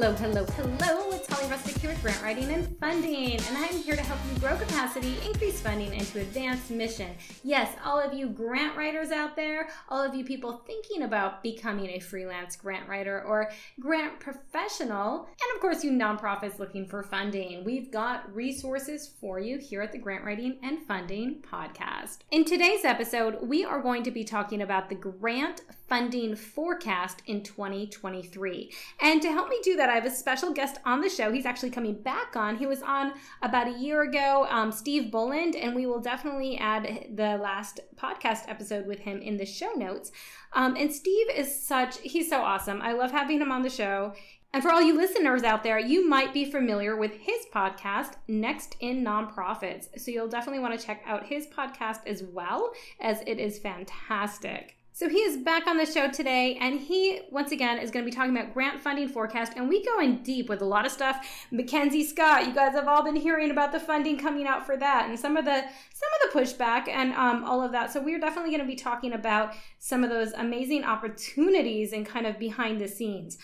Hello, hello, hello. It's Holly Rustick here with Grant Writing and Funding, and I'm here to help you grow capacity, increase funding, and to advance mission. Yes, all of you grant writers out there, all of you people thinking about becoming a freelance grant writer or grant professional, and of course, you nonprofits looking for funding. We've got resources for you here at the Grant Writing and Funding podcast. In today's episode, we are going to be talking about the grant funding forecast in 2023. And to help me do that, I have a special guest on the show. He's actually coming back on. He was on about a year ago, um, Steve Boland, and we will definitely add the last podcast episode with him in the show notes. Um, and Steve is such, he's so awesome. I love having him on the show. And for all you listeners out there, you might be familiar with his podcast, Next in Nonprofits. So you'll definitely want to check out his podcast as well, as it is fantastic. So he is back on the show today, and he once again is going to be talking about grant funding forecast. And we go in deep with a lot of stuff. MacKenzie Scott, you guys have all been hearing about the funding coming out for that, and some of the some of the pushback and um, all of that. So we're definitely going to be talking about some of those amazing opportunities and kind of behind the scenes.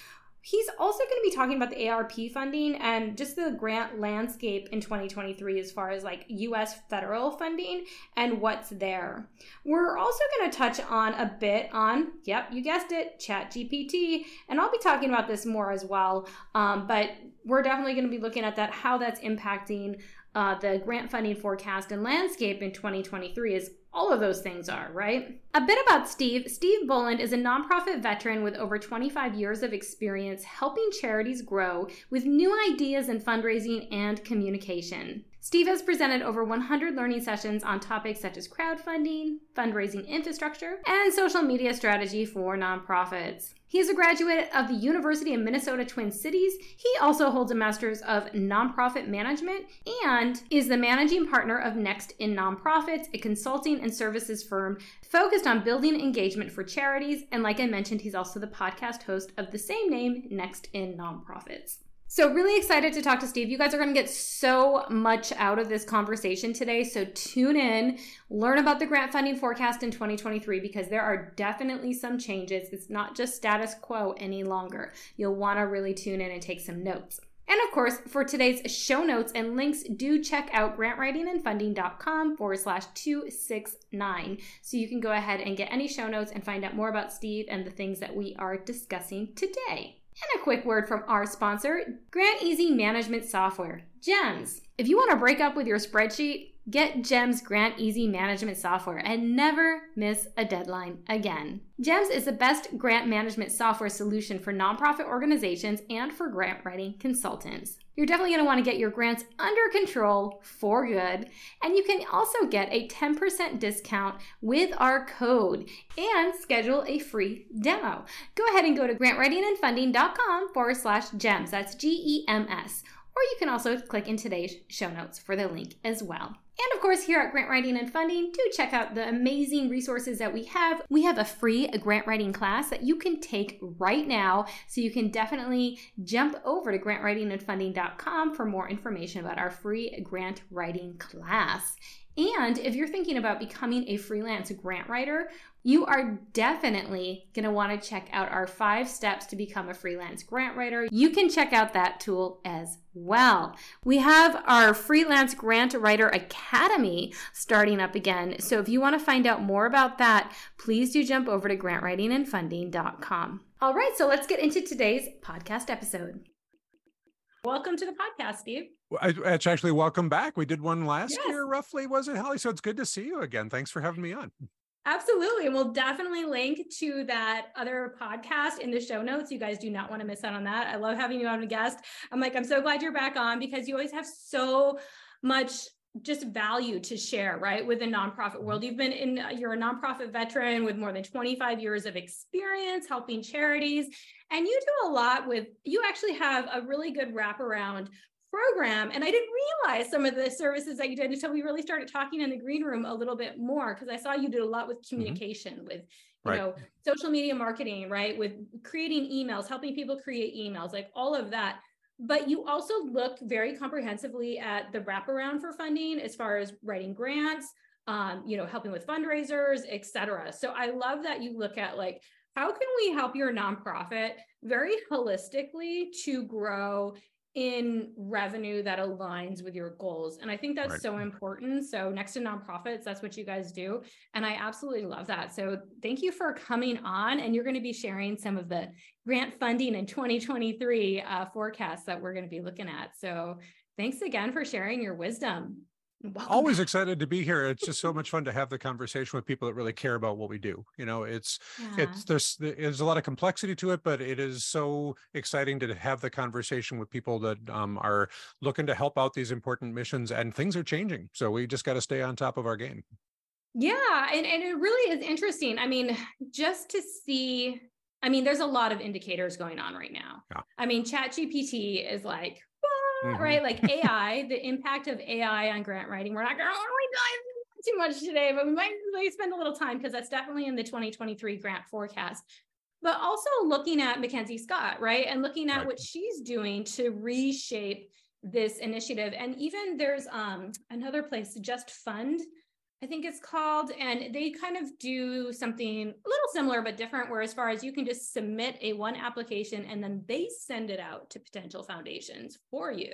He's also going to be talking about the ARP funding and just the grant landscape in 2023 as far as like US federal funding and what's there. We're also going to touch on a bit on, yep, you guessed it, Chat GPT, and I'll be talking about this more as well. Um, but we're definitely going to be looking at that, how that's impacting uh, the grant funding forecast and landscape in 2023 is all of those things are, right? A bit about Steve. Steve Boland is a nonprofit veteran with over 25 years of experience helping charities grow with new ideas in fundraising and communication. Steve has presented over 100 learning sessions on topics such as crowdfunding, fundraising infrastructure, and social media strategy for nonprofits. He is a graduate of the University of Minnesota Twin Cities. He also holds a master's of nonprofit management and is the managing partner of Next in Nonprofits, a consulting and services firm focused on building engagement for charities. And like I mentioned, he's also the podcast host of the same name, Next in Nonprofits. So, really excited to talk to Steve. You guys are going to get so much out of this conversation today. So, tune in, learn about the grant funding forecast in 2023 because there are definitely some changes. It's not just status quo any longer. You'll want to really tune in and take some notes. And of course, for today's show notes and links, do check out grantwritingandfunding.com forward slash 269. So you can go ahead and get any show notes and find out more about Steve and the things that we are discussing today. And a quick word from our sponsor, Grant Easy Management Software, GEMS. If you want to break up with your spreadsheet, get GEMS Grant Easy Management Software and never miss a deadline again. GEMS is the best grant management software solution for nonprofit organizations and for grant writing consultants. You're definitely going to want to get your grants under control for good. And you can also get a 10% discount with our code and schedule a free demo. Go ahead and go to grantwritingandfunding.com forward slash gems. That's G E M S. Or you can also click in today's show notes for the link as well. And of course, here at Grant Writing and Funding, do check out the amazing resources that we have. We have a free grant writing class that you can take right now. So you can definitely jump over to grantwritingandfunding.com for more information about our free grant writing class. And if you're thinking about becoming a freelance grant writer, you are definitely going to want to check out our five steps to become a freelance grant writer. You can check out that tool as well. We have our Freelance Grant Writer Academy starting up again. So if you want to find out more about that, please do jump over to grantwritingandfunding.com. All right, so let's get into today's podcast episode. Welcome to the podcast, Steve. It's actually welcome back. We did one last yes. year, roughly, was it, Holly? So it's good to see you again. Thanks for having me on. Absolutely. And we'll definitely link to that other podcast in the show notes. You guys do not want to miss out on that. I love having you on a guest. I'm like, I'm so glad you're back on because you always have so much just value to share right with the nonprofit world you've been in you're a nonprofit veteran with more than 25 years of experience helping charities and you do a lot with you actually have a really good wraparound program. And I didn't realize some of the services that you did until we really started talking in the green room a little bit more because I saw you did a lot with mm-hmm. communication, mm-hmm. with you right. know social media marketing, right? With creating emails, helping people create emails, like all of that. But you also look very comprehensively at the wraparound for funding as far as writing grants, um, you know, helping with fundraisers, et cetera. So I love that you look at like how can we help your nonprofit very holistically to grow in revenue that aligns with your goals. And I think that's right. so important. So, Next in Nonprofits, that's what you guys do. And I absolutely love that. So, thank you for coming on. And you're going to be sharing some of the grant funding in 2023 uh, forecasts that we're going to be looking at. So, thanks again for sharing your wisdom. Welcome. Always excited to be here. It's just so much fun to have the conversation with people that really care about what we do. You know, it's yeah. it's there's there's a lot of complexity to it, but it is so exciting to have the conversation with people that um, are looking to help out these important missions. And things are changing, so we just got to stay on top of our game. Yeah, and and it really is interesting. I mean, just to see. I mean, there's a lot of indicators going on right now. Yeah. I mean, Chat GPT is like mm-hmm. right? Like AI, the impact of AI on grant writing. We're not going to dive too much today, but we might really spend a little time because that's definitely in the 2023 grant forecast. But also looking at MacKenzie Scott, right? And looking at right. what she's doing to reshape this initiative. And even there's um, another place, Just Fund, I think it's called, and they kind of do something a little similar but different, where as far as you can just submit a one application and then they send it out to potential foundations for you.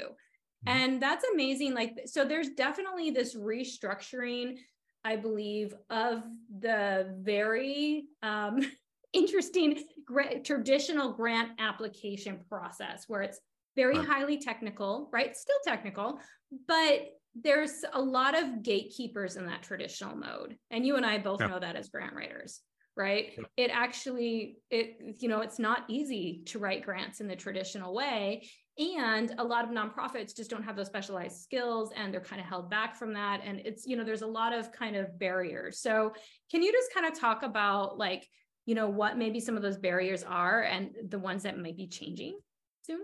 Mm-hmm. And that's amazing. Like, so there's definitely this restructuring, I believe, of the very um, interesting gra- traditional grant application process where it's very highly technical, right? Still technical, but there's a lot of gatekeepers in that traditional mode and you and i both know that as grant writers right? It actually it you know it's not easy to write grants in the traditional way and a lot of nonprofits just don't have those specialized skills and they're kind of held back from that and it's you know there's a lot of kind of barriers. So can you just kind of talk about like you know what maybe some of those barriers are and the ones that might be changing soon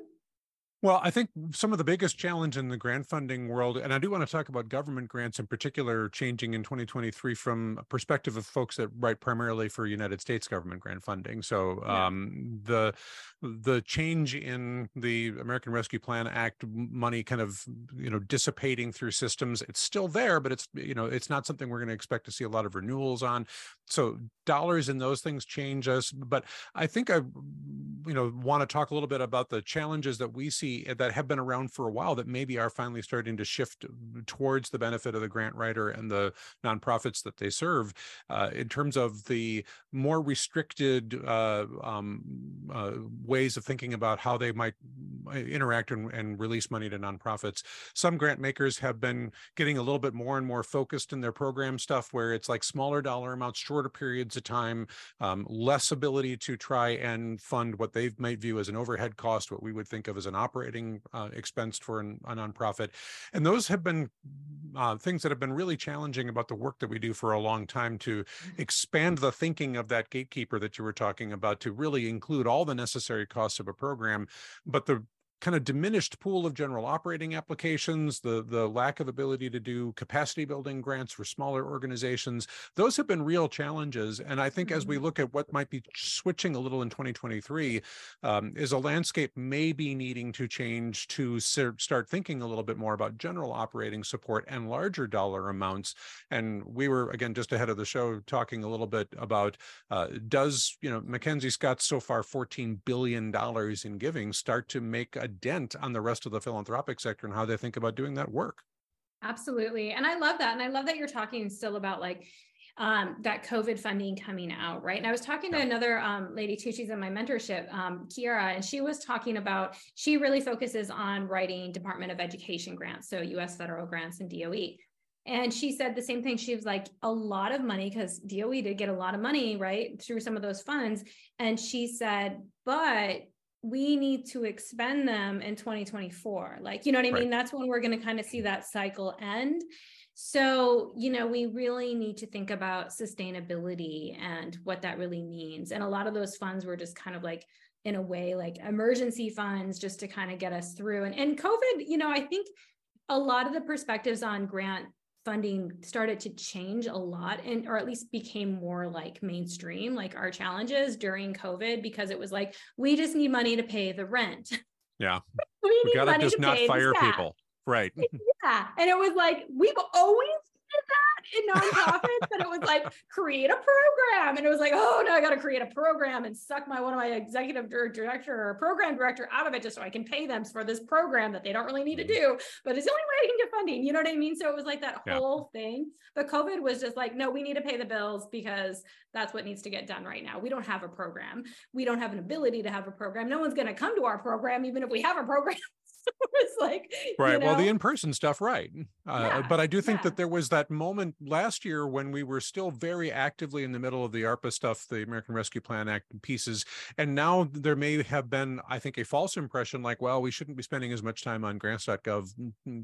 well, I think some of the biggest challenge in the grant funding world, and I do want to talk about government grants in particular, changing in 2023 from a perspective of folks that write primarily for United States government grant funding. So yeah. um, the the change in the American Rescue Plan Act money kind of you know dissipating through systems, it's still there, but it's you know it's not something we're going to expect to see a lot of renewals on. So dollars and those things change us, but I think I you know want to talk a little bit about the challenges that we see see that have been around for a while that maybe are finally starting to shift towards the benefit of the grant writer and the nonprofits that they serve uh, in terms of the more restricted uh, um, uh, ways of thinking about how they might uh, interact and, and, release money to nonprofits. Some grant makers have been getting a little bit more and more focused in their program stuff where it's like smaller dollar amounts, shorter periods of time, um, less ability to try and fund what they might view as an overhead cost, what we would think of as an operating uh, expense for an, a nonprofit. And those have been uh, things that have been really challenging about the work that we do for a long time to mm-hmm. expand the thinking of that gatekeeper that you were talking about to really include all the necessary costs of a program. But the kind of diminished pool of general operating applications, the the lack of ability to do capacity building grants for smaller organizations, those have been real challenges. And I think mm-hmm. as we mm-hmm. look at what might be switching a little in 2023, um, is a landscape maybe needing to change to start thinking a little bit more about general operating support and larger dollar amounts. And we were again just ahead of the show talking a little bit about uh, does you know MacKenzie Scott so far 14 billion dollars in giving start to make a a dent on the rest of the philanthropic sector and how they think about doing that work. Absolutely. And I love that. And I love that you're talking still about like um, that COVID funding coming out, right? And I was talking to another um, lady too. She's in my mentorship, um, Kiara, and she was talking about she really focuses on writing Department of Education grants, so U.S. federal grants and DOE. And she said the same thing. She was like, a lot of money because DOE did get a lot of money, right, through some of those funds. And she said, but we need to expend them in 2024 like you know what i mean right. that's when we're going to kind of see that cycle end so you know we really need to think about sustainability and what that really means and a lot of those funds were just kind of like in a way like emergency funds just to kind of get us through. And, and COVID, you know, I think a lot of the perspectives on grant funding started to change a lot and or at least became more like mainstream like our challenges during covid because it was like we just need money to pay the rent. Yeah. We, we gotta just not fire people. Right. Yeah. And it was like we've always did that in nonprofits and it was like create a program. And it was like oh no i got to create a program and suck my one of my executive director or program director out of it just so i can pay them for this program that they don't really need to mm-hmm. do but it's the only way i can get funding. You know what i mean? So it was like that yeah. whole thing. But covid was just like no we need to pay the bills because that's what needs to get done right now. We don't have a program. We don't have an ability to have a program. No one's going to come to our program even if we have a program it's like right you know? well the in-person stuff right uh, yeah, but i do think yeah. that there was that moment last year when we were still very actively in the middle of the arpa stuff the american rescue plan act pieces and now there may have been i think a false impression like well we shouldn't be spending as much time on grants.gov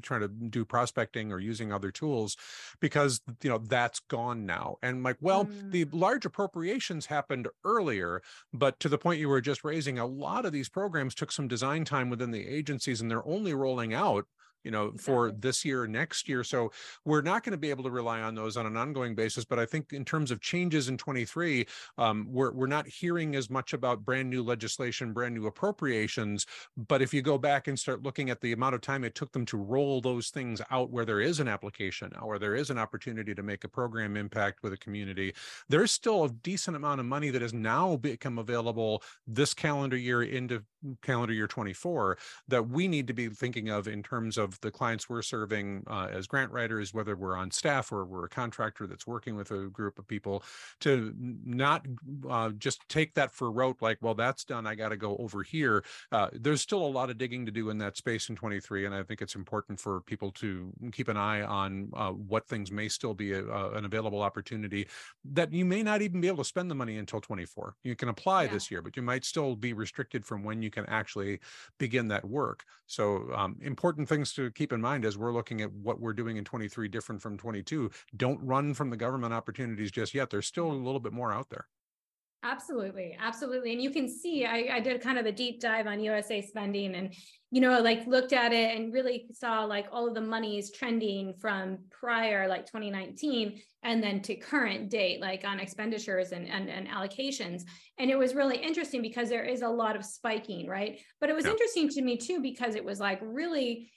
trying to do prospecting or using other tools because you know that's gone now and like well mm. the large appropriations happened earlier but to the point you were just raising a lot of these programs took some design time within the agencies and they're only rolling out you know exactly. for this year next year so we're not going to be able to rely on those on an ongoing basis but i think in terms of changes in 23 um, we're, we're not hearing as much about brand new legislation brand new appropriations but if you go back and start looking at the amount of time it took them to roll those things out where there is an application or there is an opportunity to make a program impact with a community there's still a decent amount of money that has now become available this calendar year into calendar year 24 that we need to be thinking of in terms of the clients we're serving uh, as grant writers, whether we're on staff or we're a contractor that's working with a group of people, to not uh, just take that for rote, like, well, that's done, I got to go over here. Uh, there's still a lot of digging to do in that space in 23, and I think it's important for people to keep an eye on uh, what things may still be a, an available opportunity that you may not even be able to spend the money until 24. You can apply yeah. this year, but you might still be restricted from when you can actually begin that work. So um, important things to keep in mind as we're looking at what we're doing in 23 different from 22. Don't run from the government opportunities just yet. There's still a mm-hmm. little bit more out there. Absolutely, absolutely. And you can see I, I did kind of a deep dive on USA spending and you know, like looked at it and really saw like all of the monies trending from prior, like 2019, and then to current date, like on expenditures and, and, and allocations. And it was really interesting because there is a lot of spiking, right? But it was yeah. interesting to me too, because it was like really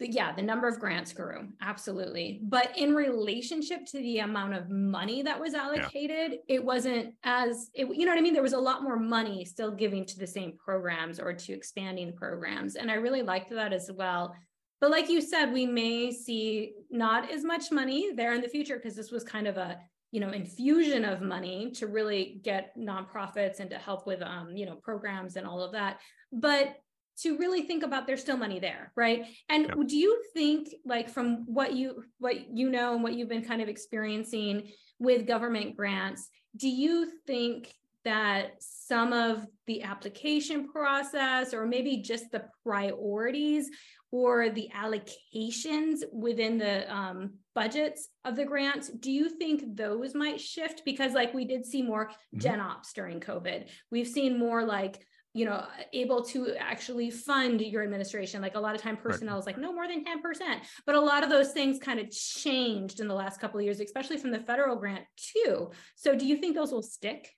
yeah, the number of grants grew, absolutely. But in relationship to the amount of money that was allocated, yeah. it wasn't as, it, you know what I mean? There was a lot more money still giving to the same programs or to expanding programs. And I really liked that as well. But like you said, we may see not as much money there in the future because this was kind of a, you know, infusion of money to really get nonprofits and to help with, um, you know, programs and all of that. But to really think about there's still money there right and yep. do you think like from what you what you know and what you've been kind of experiencing with government grants do you think that some of the application process or maybe just the priorities or the allocations within the um, budgets of the grants do you think those might shift because like we did see more mm-hmm. gen ops during covid we've seen more like you know able to actually fund your administration. Like a lot of time personnel right. is like no more than 10% but a lot of those things kind of changed in the last couple of years especially from the federal grant too. So do you think those will stick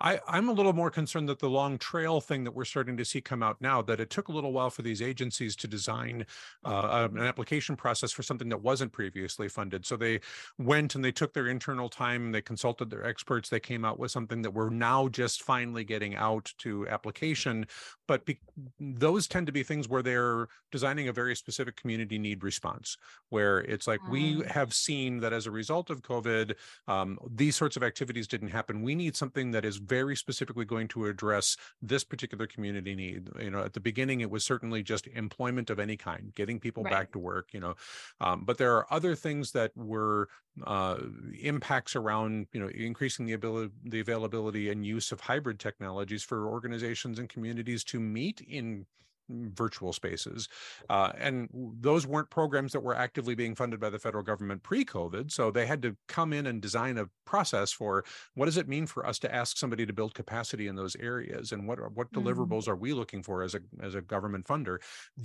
I, I'm a little more concerned that the long trail thing that we're starting to see come out now, that it took a little while for these agencies to design uh, an application process for something that wasn't previously funded. So they went and they took their internal time, they consulted their experts, they came out with something that we're now just finally getting out to application. But be, those tend to be things where they're designing a very specific community need response, where it's like, mm. we have seen that as a result of COVID, um, these sorts of activities didn't happen. We need something that is very specifically going to address this particular community need. You know, at the beginning, it was certainly just employment of any kind, getting people right. back to work. You know, um, but there are other things that were uh, impacts around you know increasing the ability, the availability and use of hybrid technologies for organizations and communities to meet in virtual spaces. Uh, and those weren't programs that were actively being funded by the federal government pre COVID. So they had to come in and design a process for what does it mean for us to ask somebody to build capacity in those areas and what, what mm-hmm. deliverables mm-hmm. are we looking for as a, as a government funder?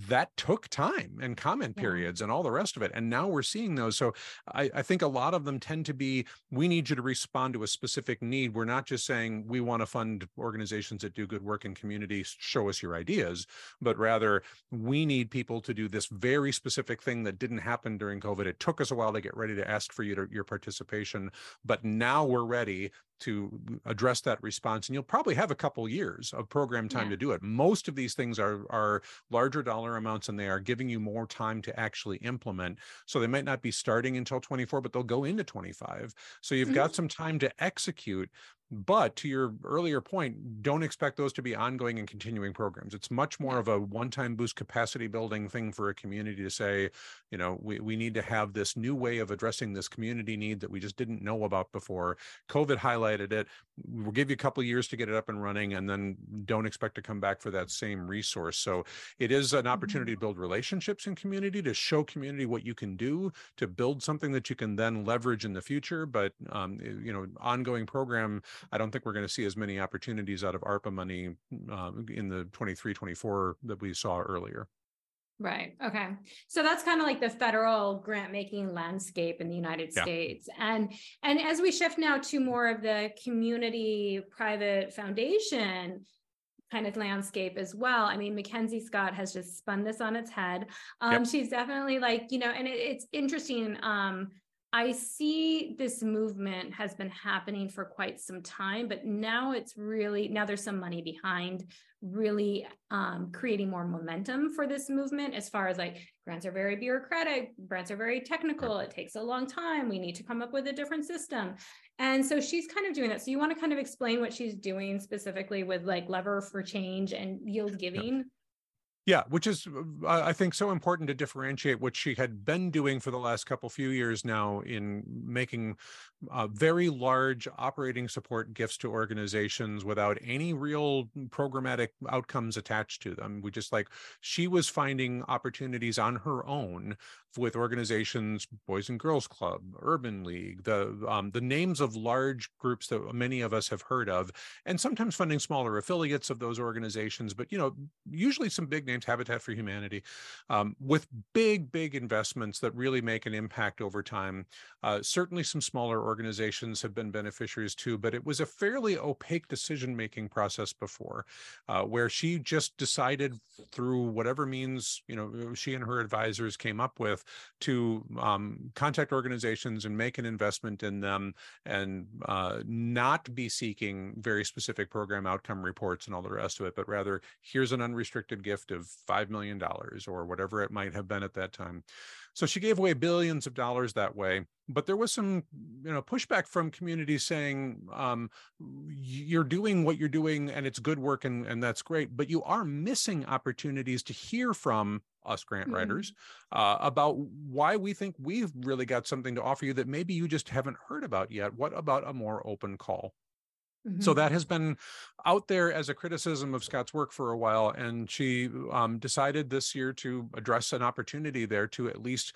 That took time and comment yeah. periods and all the rest of it. And now we're seeing those. So I, I think a lot of them tend to be we need you to respond to a specific need. We're not just saying we want to fund organizations that do good work in communities, show us your ideas, but rather we need people to do this very specific thing that didn't happen during COVID. It took us a while to get ready to ask for your participation, but now we're ready to address that response and you'll probably have a couple years of program time yeah. to do it most of these things are are larger dollar amounts and they are giving you more time to actually implement so they might not be starting until 24 but they'll go into 25 so you've mm-hmm. got some time to execute but to your earlier point, don't expect those to be ongoing and continuing programs. It's much more of a one-time boost capacity building thing for a community to say, you know, we, we need to have this new way of addressing this community need that we just didn't know about before. COVID highlighted it. We'll give you a couple years to get it up and running, and then don't expect to come back for that same resource. So it is an opportunity mm-hmm. to build relationships in community, to show community what you can do, to build something that you can then leverage in the future. But um, you know, ongoing program I don't think we're going to see as many opportunities out of ARPA money uh, in the 23, 24 that we saw earlier. Right. Okay. So that's kind of like the federal grant making landscape in the United yeah. States. And and as we shift now to more of the community private foundation kind of landscape as well. I mean, MacKenzie Scott has just spun this on its head. Um, yep. she's definitely like, you know, and it, it's interesting. Um, I see this movement has been happening for quite some time, but now it's really, now there's some money behind really um, creating more momentum for this movement as far as like grants are very bureaucratic, grants are very technical, it takes a long time, we need to come up with a different system. And so she's kind of doing that. So you want to kind of explain what she's doing specifically with like lever for change and yield giving? Yeah, which is uh, I think so important to differentiate what she had been doing for the last couple few years now in making uh, very large operating support gifts to organizations without any real programmatic outcomes attached to them. We just like she was finding opportunities on her own with organizations, Boys and Girls Club, Urban League, the um, the names of large groups that many of us have heard of, and sometimes funding smaller affiliates of those organizations. But you know, usually some big names, Habitat for Humanity, um, with big big investments that really make an impact over time. Uh, certainly, some smaller organizations have been beneficiaries too, but it was a fairly opaque decision making process before, uh, where she just decided through whatever means you know she and her advisors came up with to um, contact organizations and make an investment in them and uh, not be seeking very specific program outcome reports and all the rest of it, but rather here's an unrestricted gift of $5 million or whatever it might have been at that time. So she gave away billions of dollars that way. But there was some, you know, pushback from communities saying, um, "You're doing what you're doing, and it's good work, and and that's great. But you are missing opportunities to hear from us grant mm-hmm. writers uh, about why we think we've really got something to offer you that maybe you just haven't heard about yet. What about a more open call? Mm-hmm. So that has been out there as a criticism of Scott's work for a while, and she um, decided this year to address an opportunity there to at least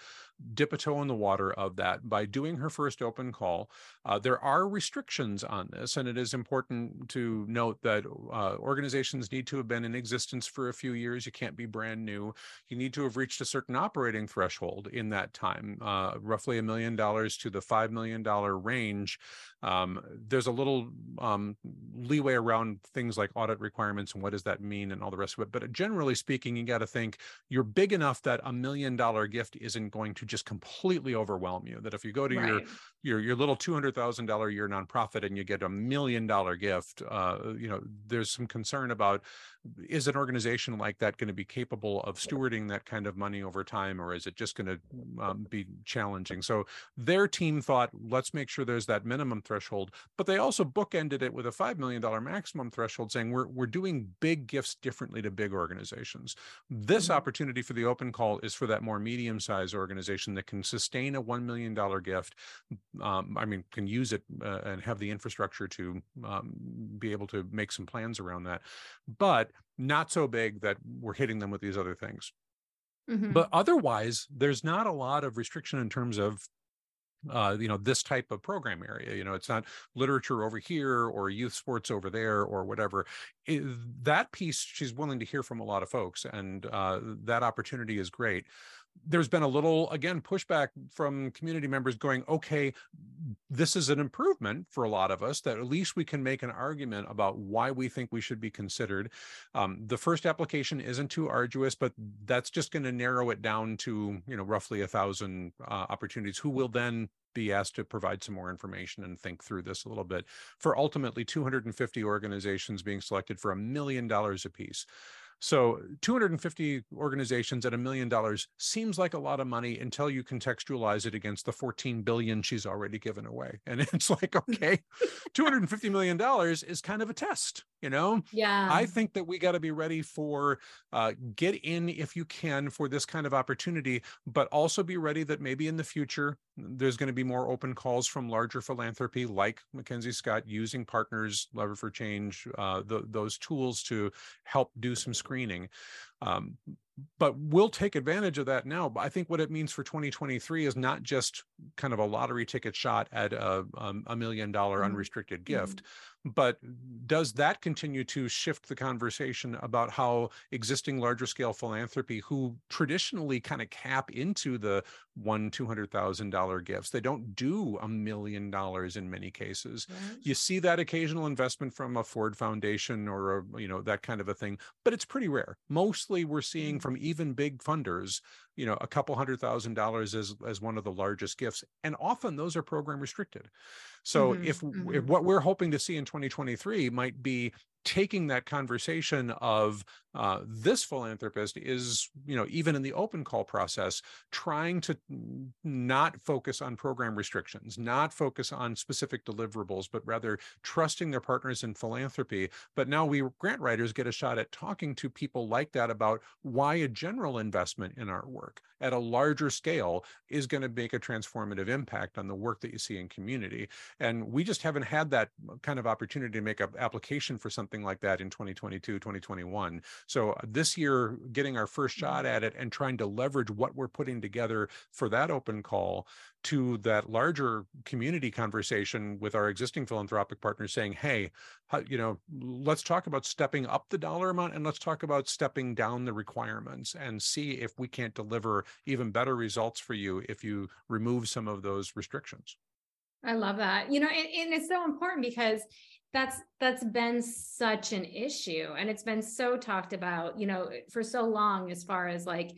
dip a toe in the water of that by doing her first open call. Uh, there are restrictions on this, and it is important to note that uh, organizations need to have been in existence for a few years. You can't be brand new. You need to have reached a certain operating threshold in that time, uh, roughly a million dollars to the $5 million range. Um, there's a little um, leeway around things like audit requirements and what does that mean and all the rest of it. But generally speaking, you got to think you're big enough that a million dollar gift isn't going to just completely overwhelm you. That if you go to right. your your your little two hundred thousand dollar year nonprofit and you get a million dollar gift, uh, you know, there's some concern about is an organization like that going to be capable of stewarding that kind of money over time, or is it just going to um, be challenging? So their team thought, let's make sure there's that minimum threshold, but they also bookended it with a five million dollar maximum threshold, saying we're we're doing big gifts differently to big organizations. This mm-hmm. opportunity for the open call is for that more medium sized organization organization that can sustain a $1 million gift, um, I mean, can use it uh, and have the infrastructure to um, be able to make some plans around that, but not so big that we're hitting them with these other things. Mm-hmm. But otherwise, there's not a lot of restriction in terms of uh, you know this type of program area you know it's not literature over here or youth sports over there or whatever it, that piece she's willing to hear from a lot of folks and uh, that opportunity is great there's been a little again pushback from community members going okay this is an improvement for a lot of us that at least we can make an argument about why we think we should be considered. Um, the first application isn't too arduous but that's just going to narrow it down to you know roughly a thousand uh, opportunities who will then be asked to provide some more information and think through this a little bit for ultimately 250 organizations being selected for a million dollars apiece so 250 organizations at a million dollars seems like a lot of money until you contextualize it against the 14 billion she's already given away. And it's like, okay, 250 million dollars is kind of a test, you know? Yeah. I think that we got to be ready for uh, get in if you can for this kind of opportunity, but also be ready that maybe in the future there's going to be more open calls from larger philanthropy like MacKenzie Scott using partners, Lever for Change, uh, the, those tools to help do some screening. Um, but we'll take advantage of that now. But I think what it means for 2023 is not just kind of a lottery ticket shot at a, um, a million dollar mm-hmm. unrestricted gift, mm-hmm. But does that continue to shift the conversation about how existing larger scale philanthropy, who traditionally kind of cap into the one two hundred thousand dollar gifts, they don't do a million dollars in many cases. You see that occasional investment from a Ford Foundation or a you know that kind of a thing, but it's pretty rare. Mostly, we're seeing mm-hmm. from even big funders you know a couple hundred thousand dollars as as one of the largest gifts and often those are program restricted so mm-hmm, if, mm-hmm. if what we're hoping to see in 2023 might be taking that conversation of uh, this philanthropist is you know even in the open call process trying to not focus on program restrictions not focus on specific deliverables but rather trusting their partners in philanthropy. But now we grant writers get a shot at talking to people like that about why a general investment in our work at a larger scale is going to make a transformative impact on the work that you see in community and we just haven't had that kind of opportunity to make an application for something like that in 2022 2021 so uh, this year getting our first shot mm-hmm. at it and trying to leverage what we're putting together for that open call to that larger community conversation with our existing philanthropic partners saying hey how, you know let's talk about stepping up the dollar amount and let's talk about stepping down the requirements and see if we can't deliver even better results for you if you remove some of those restrictions I love that. You know, and, and, it's so important because that's that's been such an issue and it's been so talked about, you know, for so long as far as like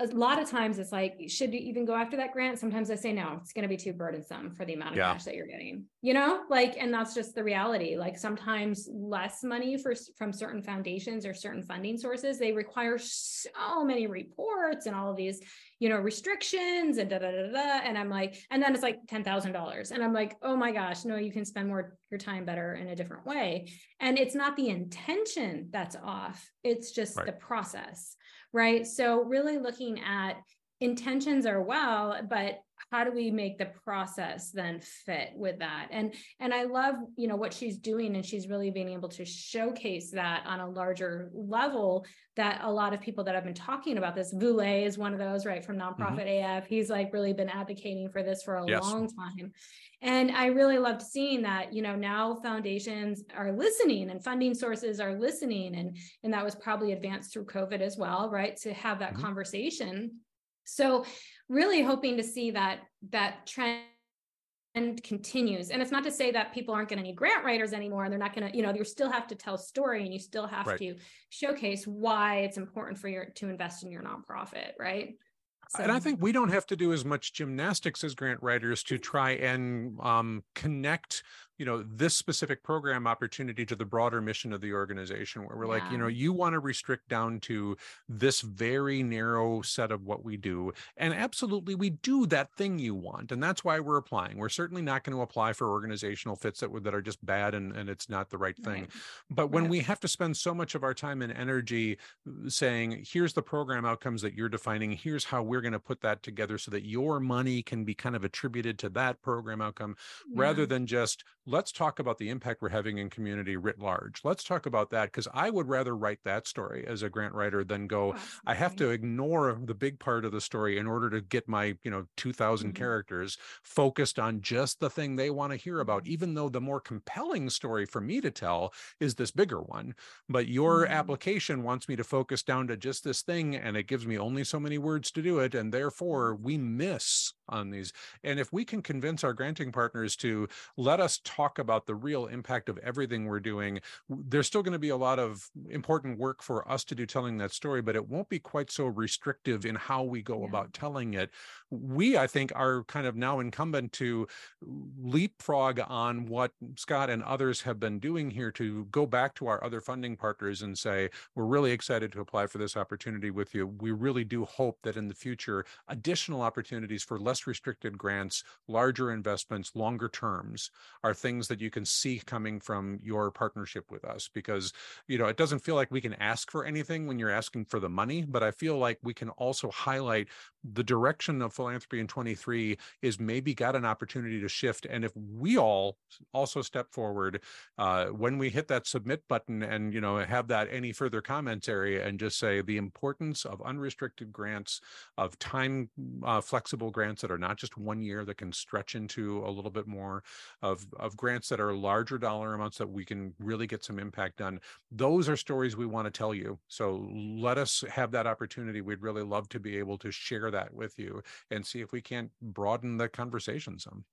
a lot of times it's like should you even go after that grant? Sometimes i say no it's going to be too burdensome for the amount of yeah. cash that you're getting you know? Like and that's just the reality. Like sometimes less money for from certain foundations or certain funding sources they require so many reports and all of these you know restrictions and da da da da and i'm like and then it's like $10000 and i'm like oh my gosh no you can spend more your time better in a different way. And it's not the intention that's off. It's just right. the process right? So, really looking at intentions are well, but how do we make the process then fit with that and and i love you know what she's doing and she's really being able to showcase that on a larger level that a lot of people that have been talking about this Vu Le is one of those right from nonprofit mm-hmm. af he's like really been advocating for this for a yes. long time and i really loved seeing that you know now foundations are listening and funding sources are listening and and that was probably advanced through covid as well right to have that mm-hmm. conversation so really hoping to see that that trend continues and it's not to say that people aren't going to need grant writers anymore and they're not going to you know you still have to tell a story and you still have right. to showcase why it's important for your to invest in your nonprofit right so. And I think we don't have to do as much gymnastics as grant writers to try and um, connect you know this specific program opportunity to the broader mission of the organization where we're yeah. like you know you want to restrict down to this very narrow set of what we do and absolutely we do that thing you want and that's why we're applying we're certainly not going to apply for organizational fits that, that are just bad and, and it's not the right thing right. but when we have to spend so much of our time and energy uh, saying here's the program outcomes that you're defining here's how we're going to put that together so that your money can be kind of attributed to that program outcome yeah. rather than just let's talk about the impact we're having in community writ large. Let's talk about that because I would rather write that story as a grant writer than go, I have to ignore the big part of the story in order to get my, you know, 2000 mm-hmm. characters focused on just the thing they want to hear about, mm-hmm. even though the more compelling story for me to tell is this bigger one. But your mm-hmm. application wants me to focus down to just this thing and it gives me only so many words to do it. And therefore we miss on these. And if we can convince our granting partners to let us talk about the real impact of everything we're doing, there's still going to be a lot of important work for us to do telling that story, but it won't be quite so restrictive in how we go yeah. about telling it. We, I think, are kind of now incumbent to leapfrog on what Scott and others have been doing here to go back to our other funding partners and say, we're really excited to apply for this opportunity with you. We really do hope that in the future, additional opportunities for less restricted grants, larger investments, longer terms are things that you can see coming from your partnership with us because, you know, it doesn't feel like we can ask for anything when you're asking for the money, but I feel like we can also highlight the direction of philanthropy in 23 is maybe got an opportunity to shift. And if we all also step forward uh, when we hit that submit button and, you know, have that any further comments area and just say the importance of unrestricted grants, of time uh, flexible grants that are not just one year that can stretch into a little bit more of, of grants that are larger dollar amounts that we can really get some impact on. Those are stories we want to tell you. So let us have that opportunity. We'd really love to be able to share that with you and see if we can't broaden the conversation some.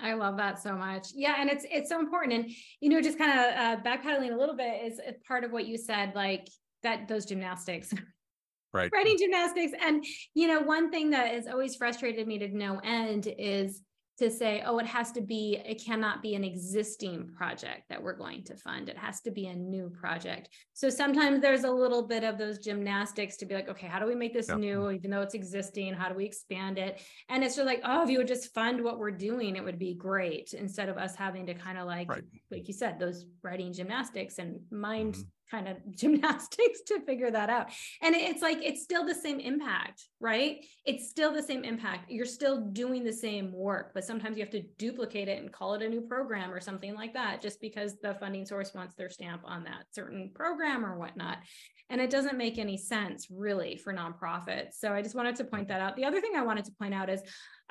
I love that so much. Yeah, and it's it's so important. And you know, just kind of uh, backpedaling a little bit is part of what you said, like that those gymnastics right writing gymnastics and you know one thing that has always frustrated me to no end is to say, oh, it has to be, it cannot be an existing project that we're going to fund. It has to be a new project. So sometimes there's a little bit of those gymnastics to be like, okay, how do we make this new, even though it's existing? How do we expand it? And it's just like, oh, if you would just fund what we're doing, it would be great instead of us having to kind of like, right. like you said, those writing gymnastics and mind. Mm-hmm kind of gymnastics to figure that out. And it's like, it's still the same impact, right? It's still the same impact. You're still doing the same work, but sometimes you have to duplicate it and call it a new program or something like that, just because the funding source wants their stamp on that certain program or whatnot. And it doesn't make any sense really for nonprofits. So I just wanted to point that out. The other thing I wanted to point out is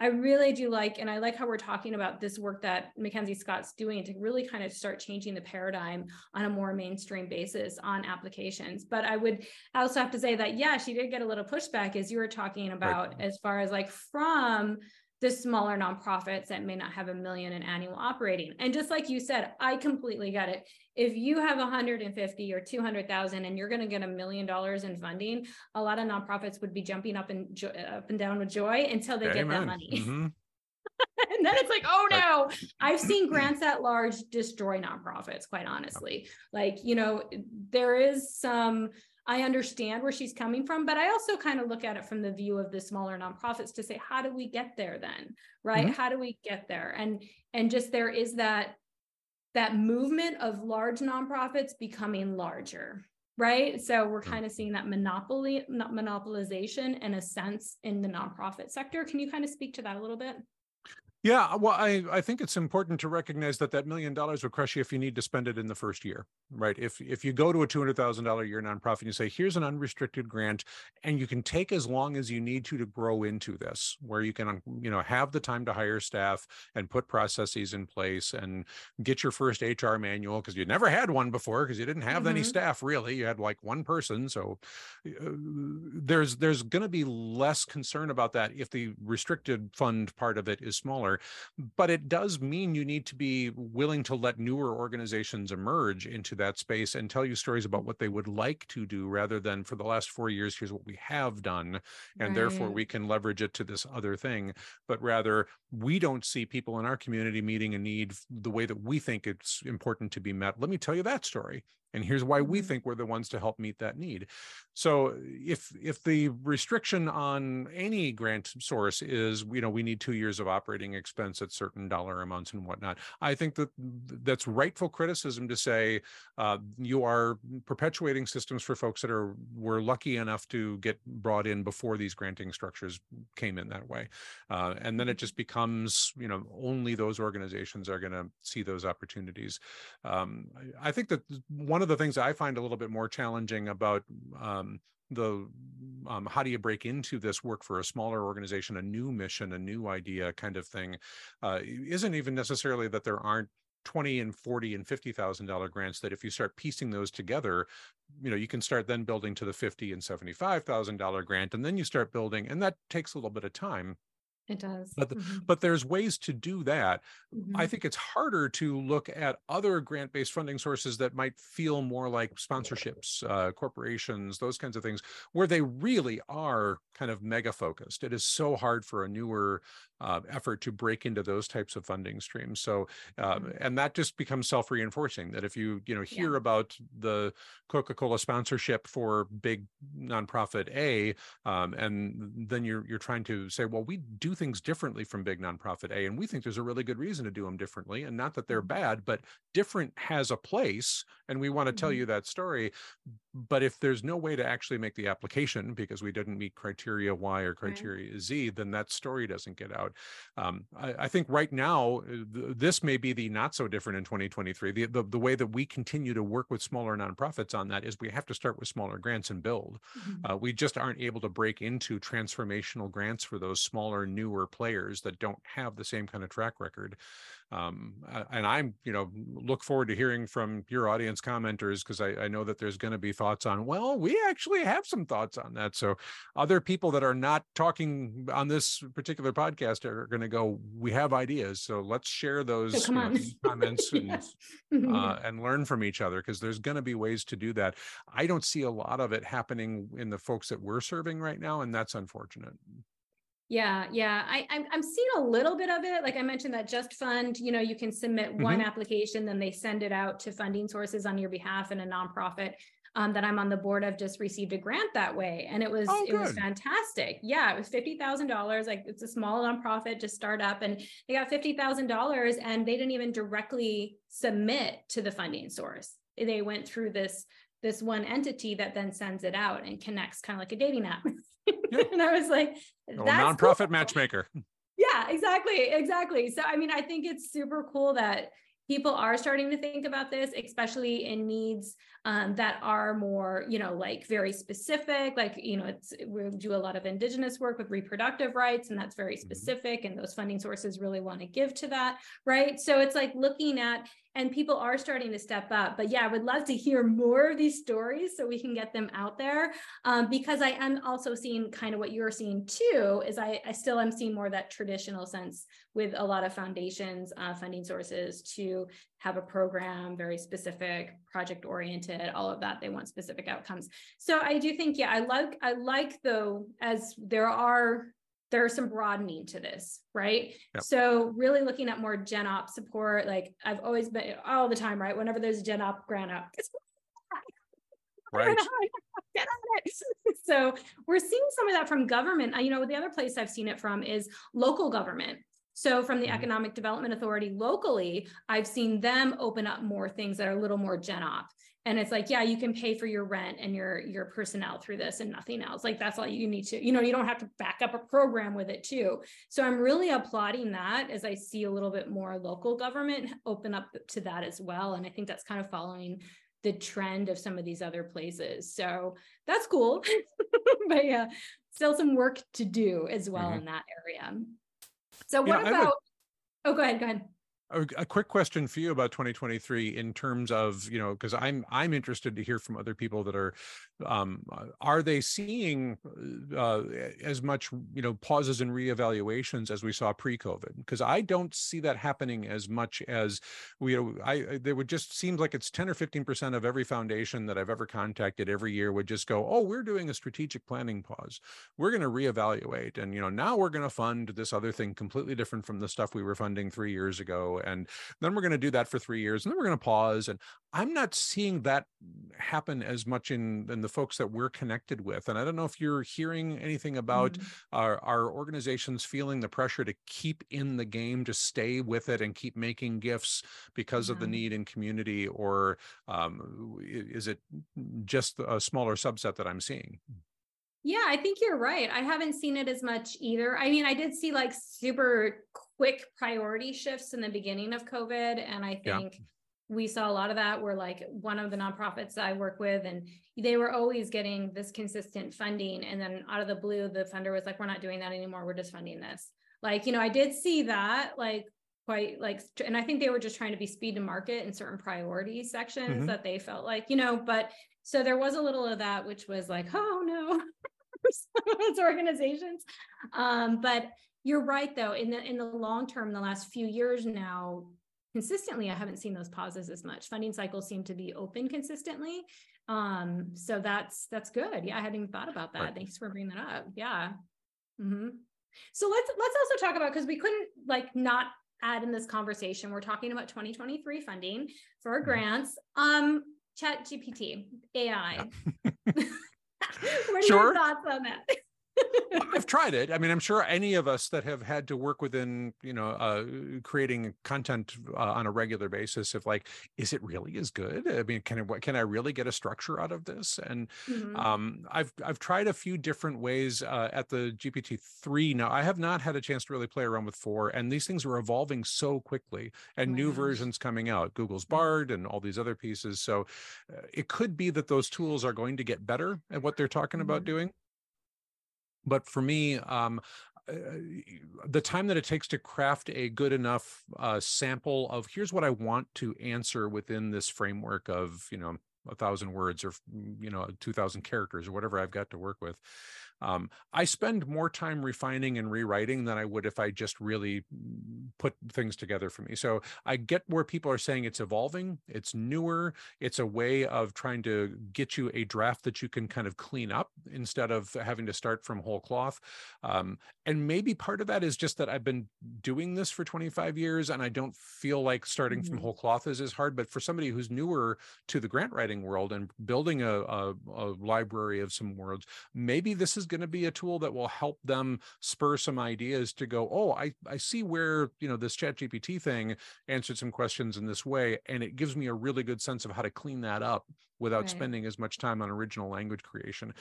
I really do like, and I like how we're talking about this work that MacKenzie Scott's doing to really kind of start changing the paradigm on a more mainstream basis on applications. But I would also have to say that, yeah, she did get a little pushback as you were talking about, right. as far as like from the smaller nonprofits that may not have a million in annual operating. And just like you said, I completely get it. If you have 150 or 200,000 and you're going to get a million dollars in funding, a lot of nonprofits would be jumping up and jo- up and down with joy until they Amen. get that money. Mm-hmm. and then it's like, oh no, I've seen grants at large destroy nonprofits, quite honestly. Like, you know, there is some I understand where she's coming from, but I also kind of look at it from the view of the smaller nonprofits to say, how do we get there then? Right? Mm-hmm. How do we get there? And and just there is that that movement of large nonprofits becoming larger right so we're mm. kind of seeing that monopoly monopolization in a sense in the nonprofit sector can you kind of speak to that a little bit yeah, well, I, I think it's important to recognize that that million dollars will crush you if you need to spend it in the first year, right? If if you go to a two hundred thousand dollar year nonprofit and you say, here's an unrestricted grant, and you can take as long as you need to to grow into this, where you can you know have the time to hire staff and put processes in place and get your first HR manual because you never had one before because you didn't have mm-hmm. any staff really, you had like one person, so uh, there's there's going to be less concern about that if the restricted fund part of it is smaller smaller. But it does mean you need to be willing to let newer organizations emerge into that space and tell you stories about what they would like to do rather than for the last four years, here's what we have done. And right. therefore we can leverage it to this other thing. But rather, we don't see people in our community meeting a need the way that we think it's important to be met. Let me tell you that story and here's why we mm-hmm. think we're the ones to help meet that need so if if the restriction on any grant source is you know we need two years of operating expense at certain dollar amounts and whatnot i think that that's rightful criticism to say uh, you are perpetuating systems for folks that are were lucky enough to get brought in before these granting structures came in that way uh, and then it mm-hmm. just becomes you know only those organizations are going to see those opportunities um, i think that one of the things I find a little bit more challenging about um, the um, how do you break into this work for a smaller organization, a new mission, a new idea kind of thing, uh, isn't even necessarily that there aren't 20 and 40 and 50 thousand dollar grants that if you start piecing those together you know you can start then building to the 50 and 75 thousand dollar grant and then you start building and that takes a little bit of time it does. But mm-hmm. but there's ways to do that. Mm-hmm. I think it's harder to look at other grant-based funding sources that might feel more like sponsorships, uh, corporations, those kinds of things, where they really are kind of mega focused. It is so hard for a newer uh, effort to break into those types of funding streams. So, uh, mm-hmm. and that just becomes self-reinforcing. That if you you know hear yeah. about the Coca-Cola sponsorship for big nonprofit A, um, and then you're you're trying to say, well, we do things differently from big nonprofit A. And we think there's a really good reason to do them differently. And not that they're mm-hmm. bad, but different has a place. And we want to tell mm-hmm. you that story. But if there's no way to actually make the application because we didn't meet criteria Y or criteria right. Z, then that story doesn't get out. Um, I, I, think right now, uh, th- this may be the not so different in 2023. The, the, the, way that we continue to work with smaller nonprofits on that is we have to start with smaller grants and build. Mm-hmm. Uh, we just aren't able to break into transformational grants for those smaller, newer players that don't have the same kind of track record um, and i'm you know look forward to hearing from your audience commenters because I, I, know that there's going to be thoughts on well we actually have some thoughts on that. So other people that are not talking on this particular podcast are going to go we have ideas so let's share those so know, comments and, mm-hmm. uh, and learn from each other because there's going to be ways to do that. I don't see a lot of it happening in the folks that we're serving right now and that's unfortunate yeah, yeah. I, I'm, I'm seeing a little bit of it. Like I mentioned that Just Fund, you know, you can submit one mm-hmm. application, then they send it out to funding sources on your behalf and a nonprofit um, that I'm on the board of just received a grant that way. And it was, oh, it was fantastic. Yeah. It was $50,000. Like it's a small nonprofit, just start up and they got $50,000 and they didn't even directly submit to the funding source. They went through this, this one entity that then sends it out and connects kind of like a dating app. and I was like, that's nonprofit cool. matchmaker. Yeah, exactly. Exactly. So, I mean, I think it's super cool that people are starting to think about this, especially in needs um, that are more, you know, like very specific. Like, you know, it's we do a lot of indigenous work with reproductive rights, and that's very mm-hmm. specific. And those funding sources really want to give to that, right? So it's like looking at and people are starting to step up. But yeah i would love to hear more of these stories so we can get them out there. Um, because i am also seeing kind of what you're seeing too is I, I still am seeing more that traditional sense with a lot of foundations uh, funding sources to have a program very specific project oriented all of that. They want specific outcomes. So i do think yeah i like i like though as there are there's some broadening to this, right? Yep. So really looking at more gen op support, like I've always been all the time, right? Whenever there's a gen op grant up, right. Get on it. So we're seeing some of that from government. You know, the other place I've seen it from is local government. So from the mm-hmm. Economic Development Authority locally, I've seen them open up more things that are a little more gen op and it's like yeah you can pay for your rent and your your personnel through this and nothing else. Like that's all you need to you know you don't have to back up a program with it too. So i'm really applauding that as i see a little bit more local government open up to that as well. And i think that's kind of following the trend of some of these other places. So that's cool. But yeah still some work to do as well mm-hmm. in that area. So what yeah, about oh go ahead go ahead a quick question for you about 2023 in terms of you know because i'm i'm interested to hear from other people that are um, are they seeing uh, as much you know pauses and reevaluations as we saw pre-covid? Because i don't see that happening as much as we you know, i there would just seems like it's 10 or 15 percent of every foundation that i've ever contacted every year would just go oh we're doing a strategic planning pause. We're going to reevaluate. And you know now we're going to fund this other thing completely different from the stuff we were funding three years ago and then we're going to do that for three years and then we're going to pause and i'm not seeing that happen as much in in the folks that we're connected with and i don't know if you're hearing anything about mm-hmm. our, our organizations feeling the pressure to keep in the game to stay with it and keep making gifts because mm-hmm. of the need in community or um, is it just a smaller subset that i'm seeing yeah, I think you're right. I haven't seen it as much either. I mean, I did see like super quick priority shifts in the beginning of COVID. And I think yeah. We saw a lot of that where like one of the nonprofits I work with, and they were always getting this consistent funding. And then out of the blue, the funder was like, we're not doing that anymore. We're just funding this. Like, you know, I did see that like quite like and i think they were just trying to be speed to market in certain priority sections mm-hmm. that they felt like you know but so there was a little of that which was like oh no those organizations. Um, but you're right though, in the in the long term, the last few years now, consistently, I haven't seen those pauses as much. Funding cycles seem to be open consistently. Um, so that's that's good. Yeah, I hadn't even thought about that. Right. Thanks for bringing that up. Yeah. Mm-hmm. So let's let's also talk about because we couldn't like not add in this conversation. We're talking about 2023 funding for mm-hmm. grants. Um, Chat GPT, AI. Yeah. what are sure. your thoughts on that? I've tried it. I mean, I'm sure any of us that have had to work within, you know, uh, creating content uh, on a regular basis, of like, is it really as good? I mean, can I can I really get a structure out of this? And mm-hmm. um, I've I've tried a few different ways uh, at the GPT three. Now, I have not had a chance to really play around with four, and these things are evolving so quickly, and oh new versions coming out. Google's Bard and all these other pieces. So uh, it could be that those tools are going to get better at what they're talking mm-hmm. about doing but for me um, uh, the time that it takes to craft a good enough uh, sample of here's what I want to answer within this framework of you know a thousand words or you know two thousand characters or whatever I've got to work with um, I spend more time refining and rewriting than I would if I just really put things together for me. So I get where people are saying it's evolving, it's newer, it's a way of trying to get you a draft that you can kind of clean up instead of having to start from whole cloth. Um, and maybe part of that is just that I've been doing this for 25 years and I don't feel like starting mm-hmm. from whole cloth is as hard. But for somebody who's newer to the grant writing world and building a, a, a library of some words, maybe this is going to be a tool that will help them spur some ideas to go, oh, I, I see where, you know, this chat GPT thing answered some questions in this way. And it gives me a really good sense of how to clean that up without right. spending as much time on original language creation.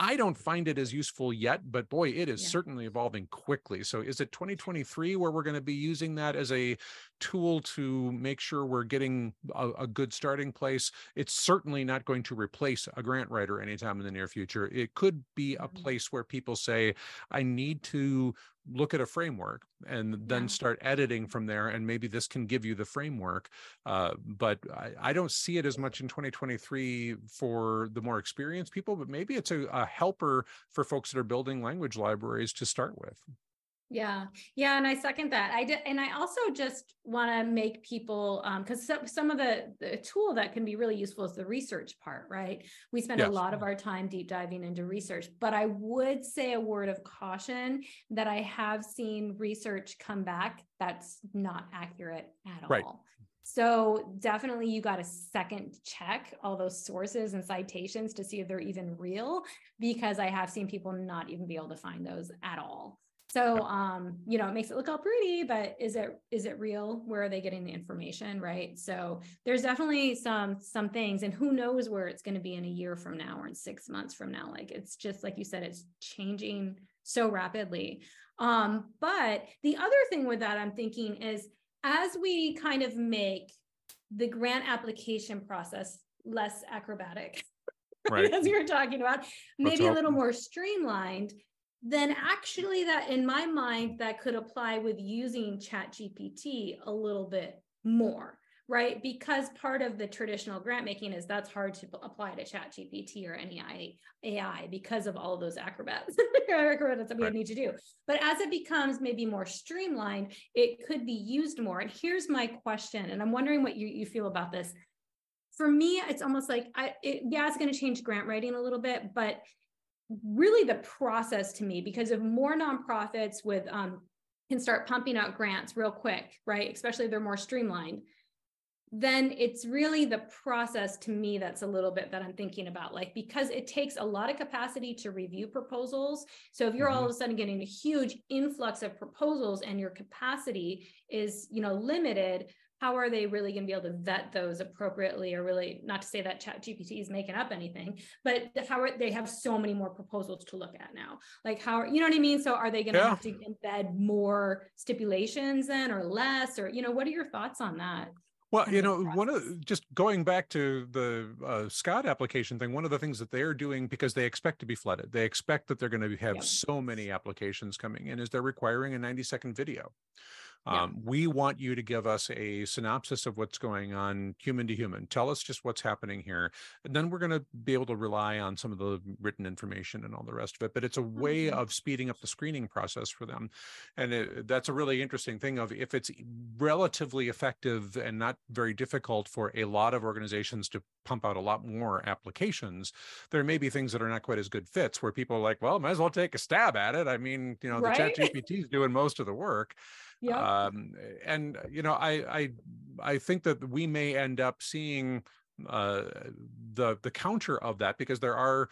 I don't find it as useful yet, but boy, it is yeah. certainly evolving quickly. So is it 2023 where we're going to be using that as a tool to make sure we're getting a, a, good starting place? It's certainly not going to replace a grant writer anytime in the near future. It could be a mm-hmm. place where people say, I need to look at a framework and then yeah. start editing from there and maybe this can give you the framework uh, but I, I, don't see it as much in 2023 for the more experienced people but maybe it's a, a helper for folks that are building language libraries to start with yeah. Yeah. And I second that. I did. And I also just want to make people, um, cause some, some of the, the tool that can be really useful is the research part, right? We spend yes. a lot of our time deep diving into research, but I would say a word of caution that I have seen research come back that's not accurate at right. all. So definitely you got to second check all those sources and citations to see if they're even real, because I have seen people not even be able to find those at all. So um, you know, it makes it look all pretty, but is it is it real? Where are they getting the information? Right. So there's definitely some some things, and who knows where it's going to be in a year from now or in six months from now. Like it's just like you said, it's changing so rapidly. Um, but the other thing with that I'm thinking is as we kind of make the grant application process less acrobatic, right. as you were talking about, maybe a little more streamlined then actually that in my mind that could apply with using chat gpt a little bit more right? Because part of the traditional grant making is that's hard to apply to Chat GPT or any AI because of all of those acrobats, acrobats that we right. need to do. But as it becomes maybe more streamlined, it could be used more. And here's my question, and I'm wondering what you, you feel about this. For me, it's almost like I it, yeah, it's going to change grant writing a little bit, but really the process to me because if more nonprofits with um, can start pumping out grants real quick, right? Especially if they're more streamlined then it's really the process to me that's a little bit that I'm thinking about. Like, because it takes a lot of capacity to review proposals. So if you're mm-hmm. all of a sudden getting a huge influx of proposals and your capacity is, you know, limited, how are they really going to be able to vet those appropriately? Or really not to say that chat gpt is making up anything but how are they have so many more proposals to look at now. Like how are, you know what i mean? So are they going to yeah. have to embed more stipulations then or less? Or you know what are your thoughts on that? Well, you know, one of just going back to the uh, Scott application thing, one of the things that they're doing because they expect to be flooded, they expect that they're going to have so many applications coming in, is they're requiring a 90 second video. Yeah. Um, we want you to give us a synopsis of what's going on human to human. Tell us just what's happening here. And then we're going to be able to rely on some of the written information and all the rest of it. But it's a way mm-hmm. of speeding up the screening process for them. And it, that's a really interesting thing of if it's relatively effective and not very difficult for a lot of organizations to pump out a lot more applications, there may be things that are not quite as good fits where people are like, well, might as well take a stab at it. I mean, you know, right? the chat GPT is doing most of the work. Yeah. Um, and you know, I I I think that we may end up seeing uh, the the counter of that because there are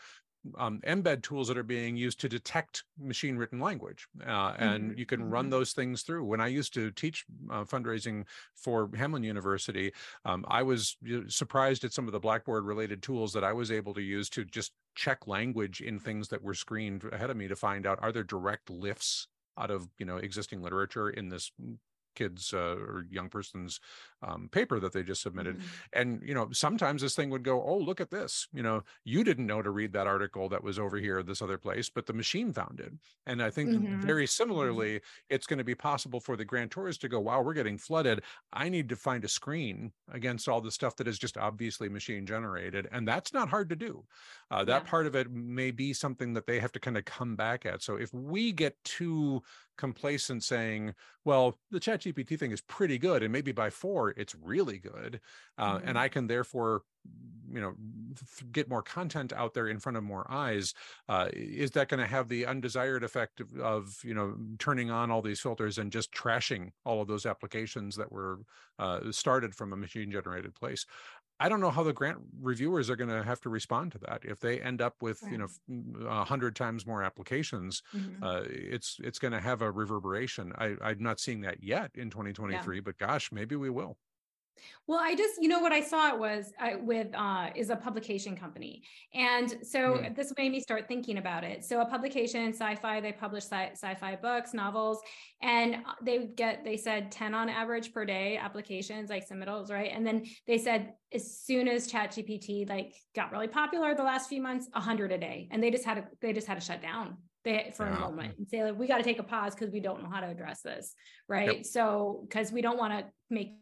um, embed tools that are being used to detect machine written language. Uh, and mm-hmm. you can run mm-hmm. those things through. When I used to teach uh, fundraising for Hamline University, um, I was surprised at some of the Blackboard related tools that I was able to use to just check language in things that were screened ahead of me to find out are there direct lifts out of you know existing literature in this mm, kids uh, or young person's um, paper that they just submitted mm-hmm. and you know sometimes this thing would go oh look at this you know you didn't know to read that article that was over here this other place but the machine found it and i think mm-hmm. very mm-hmm. similarly it's going to be possible for the grantors to go wow we're getting flooded i need to find a screen against all the stuff that is just obviously machine generated and that's not hard to do uh, that yeah. part of it may be something that they have to kind of come back at so if we get too complacent saying, well, the chat GPT thing is pretty good. And maybe by four, it's really good. Uh, mm-hmm. And I can therefore, you know, th- get more content out there in front of more eyes. Uh, is that going to have the undesired effect of, of, you know, turning on all these filters and just trashing all of those applications that were uh, started from a machine generated place? I don't know how the grant reviewers are going to have to respond to that. If they end up with right. you know a hundred times more applications, mm-hmm. uh, it's it's going to have a reverberation. I, I'm not seeing that yet in 2023, yeah. but gosh, maybe we will. Well, I just, you know, what I saw it was uh, with uh, is a publication company, and so mm. this made me start thinking about it. So a publication, sci-fi, they publish sci- sci-fi books, novels, and uh, they get they said ten on average per day applications, like submittals, right? And then they said as soon as ChatGPT like got really popular the last few months, hundred a day, and they just had to they just had to shut down they, for yeah. a moment and say like we got to take a pause because we don't know how to address this right yep. so because we don't want to make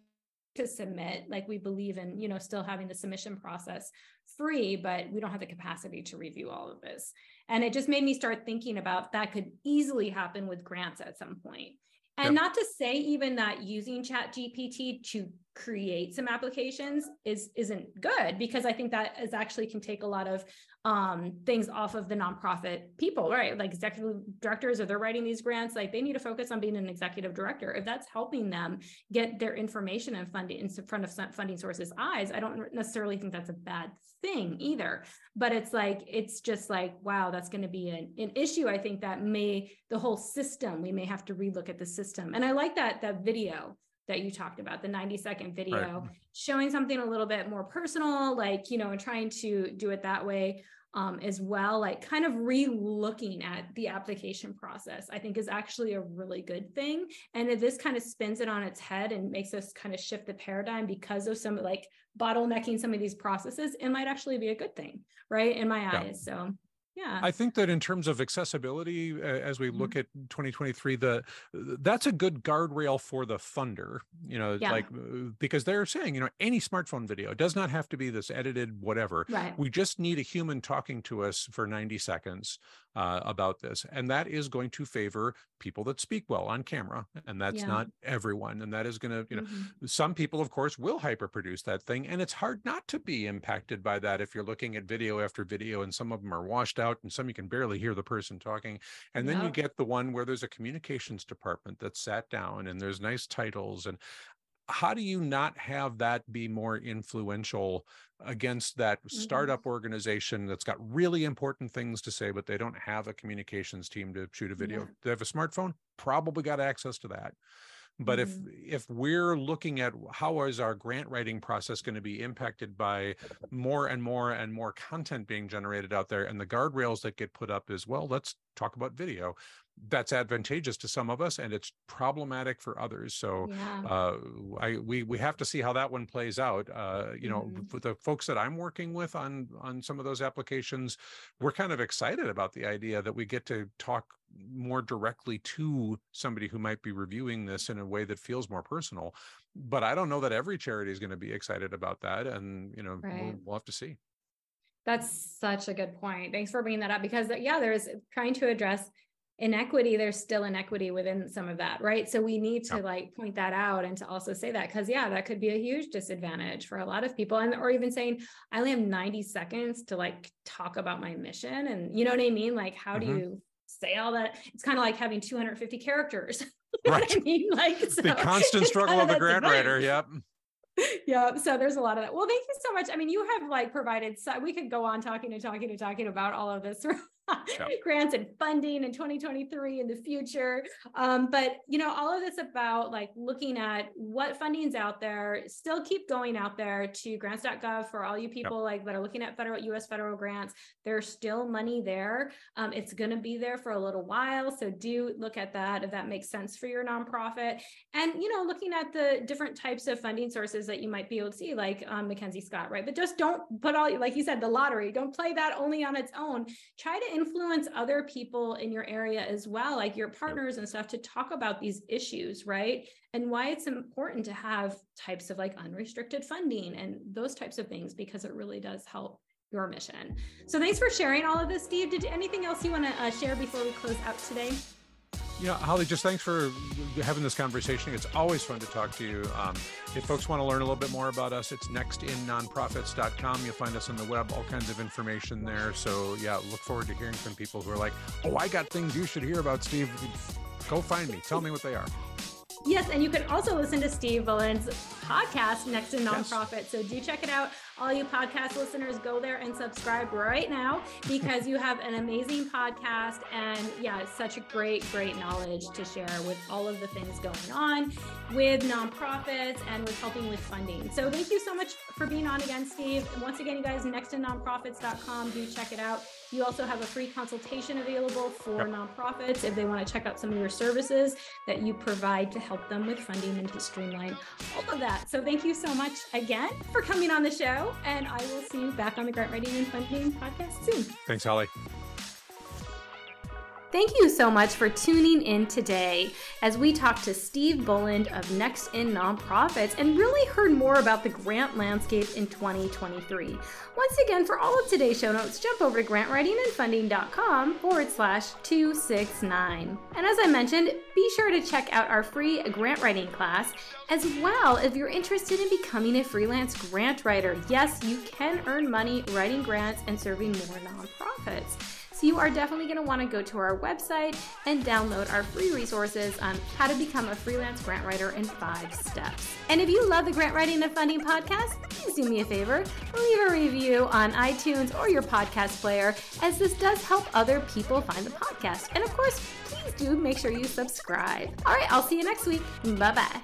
to submit like we believe in you know still having the submission process free but we don't have the capacity to review all of this and it just made me start thinking about that could easily happen with grants at some point and yep. not to say even that using chat gpt to create some applications is isn't good because i think that is actually can take a lot of um, things off of the nonprofit people, right? Like executive directors, or they're writing these grants, like they need to focus on being an executive director. If that's helping them get their information and funding in front of funding sources' eyes, I don't necessarily think that's a bad thing either. But it's like, it's just like, wow, that's going to be an, an issue. I think that may, the whole system, we may have to relook at the system. And I like that, that video that you talked about the 90 second video right. showing something a little bit more personal like you know and trying to do it that way um, as well like kind of re-looking at the application process i think is actually a really good thing and if this kind of spins it on its head and makes us kind of shift the paradigm because of some like bottlenecking some of these processes it might actually be a good thing right in my yeah. eyes so yeah i think that in terms of accessibility uh, as we look mm-hmm. at 2023 the that's a good guardrail for the funder you know yeah. like uh, because they're saying you know any smartphone video does not have to be this edited whatever right. we just need a human talking to us for 90 seconds uh, about this and that is going to favor people that speak well on camera and that's yeah. not everyone and that is going to you know mm-hmm. some people of course will hyperproduce that thing and it's hard not to be impacted by that if you're looking at video after video and some of them are washed out and some you can barely hear the person talking and then yep. you get the one where there's a communications department that's sat down and there's nice titles and how do you not have that be more influential against that mm-hmm. startup mm-hmm. organization that's got really important things to say but they don't have a communications team to shoot a video yeah. they have a smartphone probably got access to that but mm-hmm. if if we're looking at how is our grant writing process going to be impacted by more and more and more content being generated out there and the guardrails that get put up as well let's talk about video that's advantageous to some of us and it's problematic for others so yeah. uh, i we we have to see how that one plays out uh, you know mm-hmm. for the folks that i'm working with on on some of those applications we're kind of excited about the idea that we get to talk more directly to somebody who might be reviewing this in a way that feels more personal but i don't know that every charity is going to be excited about that and you know right. we'll, we'll have to see that's such a good point. Thanks for bringing that up because yeah there's trying to address inequity there's still inequity within some of that right? So we need to like point that out and to also say that because yeah that could be a huge disadvantage for a lot of people. And or even saying i only have 90 seconds to like talk about my mission. And you know what i mean? Like how mm-hmm. do you say all that? It's kind of like having 250 characters. Right. I mean? like so the constant struggle of the grant writer. Yep yeah so there's a lot of that. Well thank you so much. I mean you have like provided so we could go on talking and talking and talking about all of this grants and funding in 2023 in the future. Um, but you know, all of this about like looking at what funding's out there, still keep going out there to grants.gov for all you people yep. like that are looking at federal US federal grants. There's still money there. Um, it's going to be there for a little while. So do look at that if that makes sense for your nonprofit. And you know, looking at the different types of funding sources that you might be able to see, like um, MacKenzie Scott, right? But just don't put all like you said, the lottery, don't play that only on its own. Try to influence other people in your area as well, like your partners and stuff, to talk about these issues, right? And why it's important to have types of like unrestricted funding and those types of things, because it really does help your mission. So thanks for sharing all of this, Steve. Did anything else you want to uh, share before we close out today? You know, Holly, just thanks for having this conversation. It's always fun to talk to you. Um, if folks want to learn a little bit more about us, it's nextinnonprofits.com. You'll find us on the web, all kinds of information there. So, yeah, look forward to hearing from people who are like, oh, I got things you should hear about, Steve. Go find me. Tell me what they are. Yes, and you can also listen to Steve Boland's podcast, Next in Nonprofit. Yes. So do check it out. All you podcast listeners, go there and subscribe right now because you have an amazing podcast and yeah, such a great, great knowledge to share with all of the things going on with nonprofits and with helping with funding. So thank you so much for being on again, Steve. Once again, you guys, nextinnonprofits.com. Do check it out. You also have a free consultation available for yep. nonprofits if they want to check out some of your services that you provide to help them with funding and to streamline all of that. So thank you so much again for coming on the show. And I will see you back on the Grant Writing and Funding podcast soon. Thanks, Holly. Thank you so much for tuning in today as we talked to Steve Boland of Next in Nonprofits and really heard more about the grant landscape in 2023. Once again, for all of today's show notes, jump over to grantwritingandfunding.com forward slash 269. And as I mentioned, be sure to check out our free grant writing class as well if you're interested in becoming a freelance grant writer. Yes, you can earn money writing grants and serving more nonprofits. So you are definitely going to want to go to our website and download our free resources on how to become a freelance grant writer in five steps. And if you love the Grant Writing and Funding podcast, please do me a favor, leave a review on iTunes or your podcast player, as this does help other people find the podcast. And of course, please do make sure you subscribe. All right, I'll see you next week. Bye bye.